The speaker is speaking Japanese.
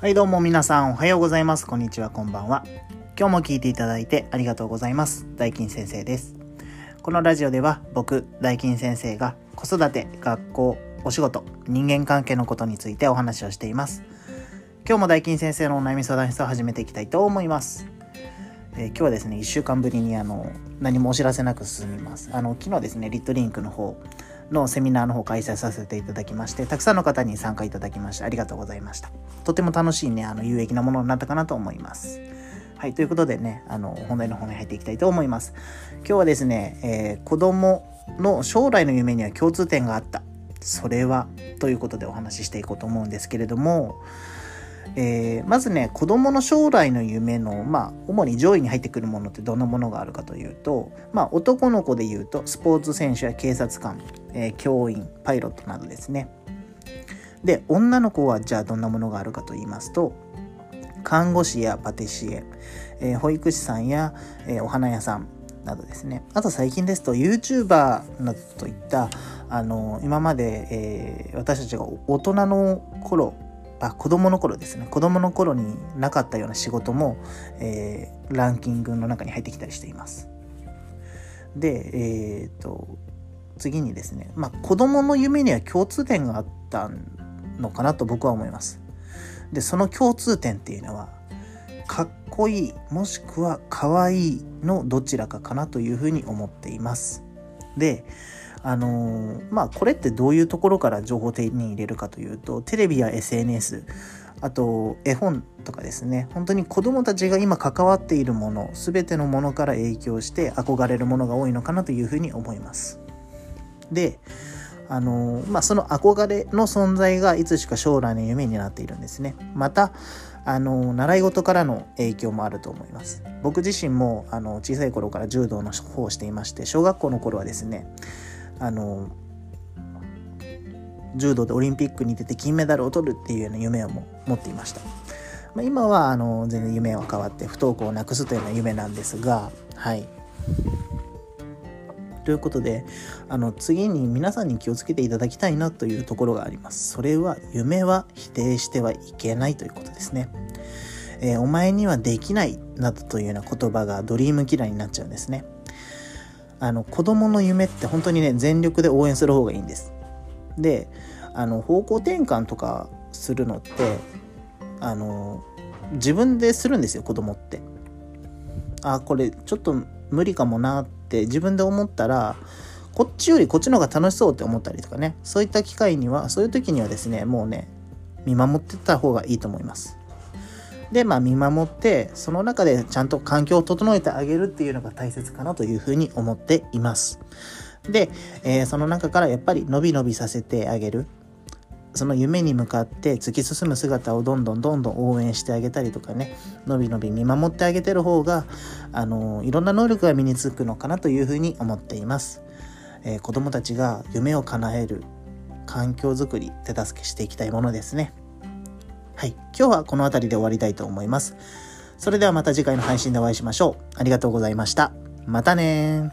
はいどうも皆さんおはようございます。こんにちはこんばんは。今日も聞いていただいてありがとうございます。大金先生です。このラジオでは僕大金先生が子育て学校お仕事人間関係のことについてお話をしています。今日も大金先生のお悩み相談室を始めていきたいと思います。えー、今日はですね1週間ぶりにあの何もお知らせなく進みます。あの昨日ですねリットリンクの方のセミナーの方開催させていただきまして、たくさんの方に参加いただきましてありがとうございました。とても楽しいね、あの、有益なものになったかなと思います。はい、ということでね、あの、本題の方に入っていきたいと思います。今日はですね、えー、子供の将来の夢には共通点があった。それは、ということでお話ししていこうと思うんですけれども、えー、まずね子供の将来の夢のまあ主に上位に入ってくるものってどんなものがあるかというとまあ男の子で言うとスポーツ選手や警察官、えー、教員パイロットなどですね。で女の子はじゃあどんなものがあるかと言いますと看護師やパティシエえー、保育士さんや、えお花屋さんなどですね。あと最近ですと YouTuber などといったあの今まで、え私たちが大人の頃あ子供の頃ですね。子供の頃になかったような仕事も、えー、ランキングの中に入ってきたりしています。でえっ、と次にですねまあ子供の夢には共通点があったのかなと僕は思います。でその共通点っていうのはかっこいいもしくはかわいいのどちらかかなというふうに思っています。であのまあこれってどういうところから情報を手に入れるかというとテレビや SNS あと絵本とかですね。本当に子どもたちが今関わっているもの全てのものから影響して憧れるものが多いのかなというふうに思います。であのまあその憧れの存在がいつしか将来の夢になっているんですね。またあの習い事からの影響もあると思います。僕自身もあの小さい頃から柔道の方をしていまして小学校の頃はですねあの柔道でオリンピックに出て金メダルを取るっていうような夢をも持っていました、まあ、今はあの全然夢は変わって不登校をなくすというような夢なんですがはい。ということであの次に皆さんに気をつけていただきたいなというところがあります。それは夢は否定してはいけないということですね。えー、お前にはできないなどというような言葉がドリームキラーになっちゃうんですね。あの子供の夢って本当にね全力で応援する方がいいんです。であの方向転換とかするのってあの自分でするんですよ子供って。あこれちょっと無理かもなって自分で思ったらこっちよりこっちの方が楽しそうって思ったりとかね。そういった機会にはそういう時にはですねもうね見守ってた方がいいと思います。で、まあ、見守って、その中でちゃんと環境を整えてあげるっていうのが大切かなというふうに思っています。で、えー、その中からやっぱり伸び伸びさせてあげる。その夢に向かって突き進む姿をどんどんどんどん応援してあげたりとかね、伸び伸び見守ってあげてる方が、あの、いろんな能力が身につくのかなというふうに思っています。えー、子供たちが夢を叶える環境づくり、手助けしていきたいものですね。はい。今日はこの辺りで終わりたいと思います。それではまた次回の配信でお会いしましょう。ありがとうございました。またね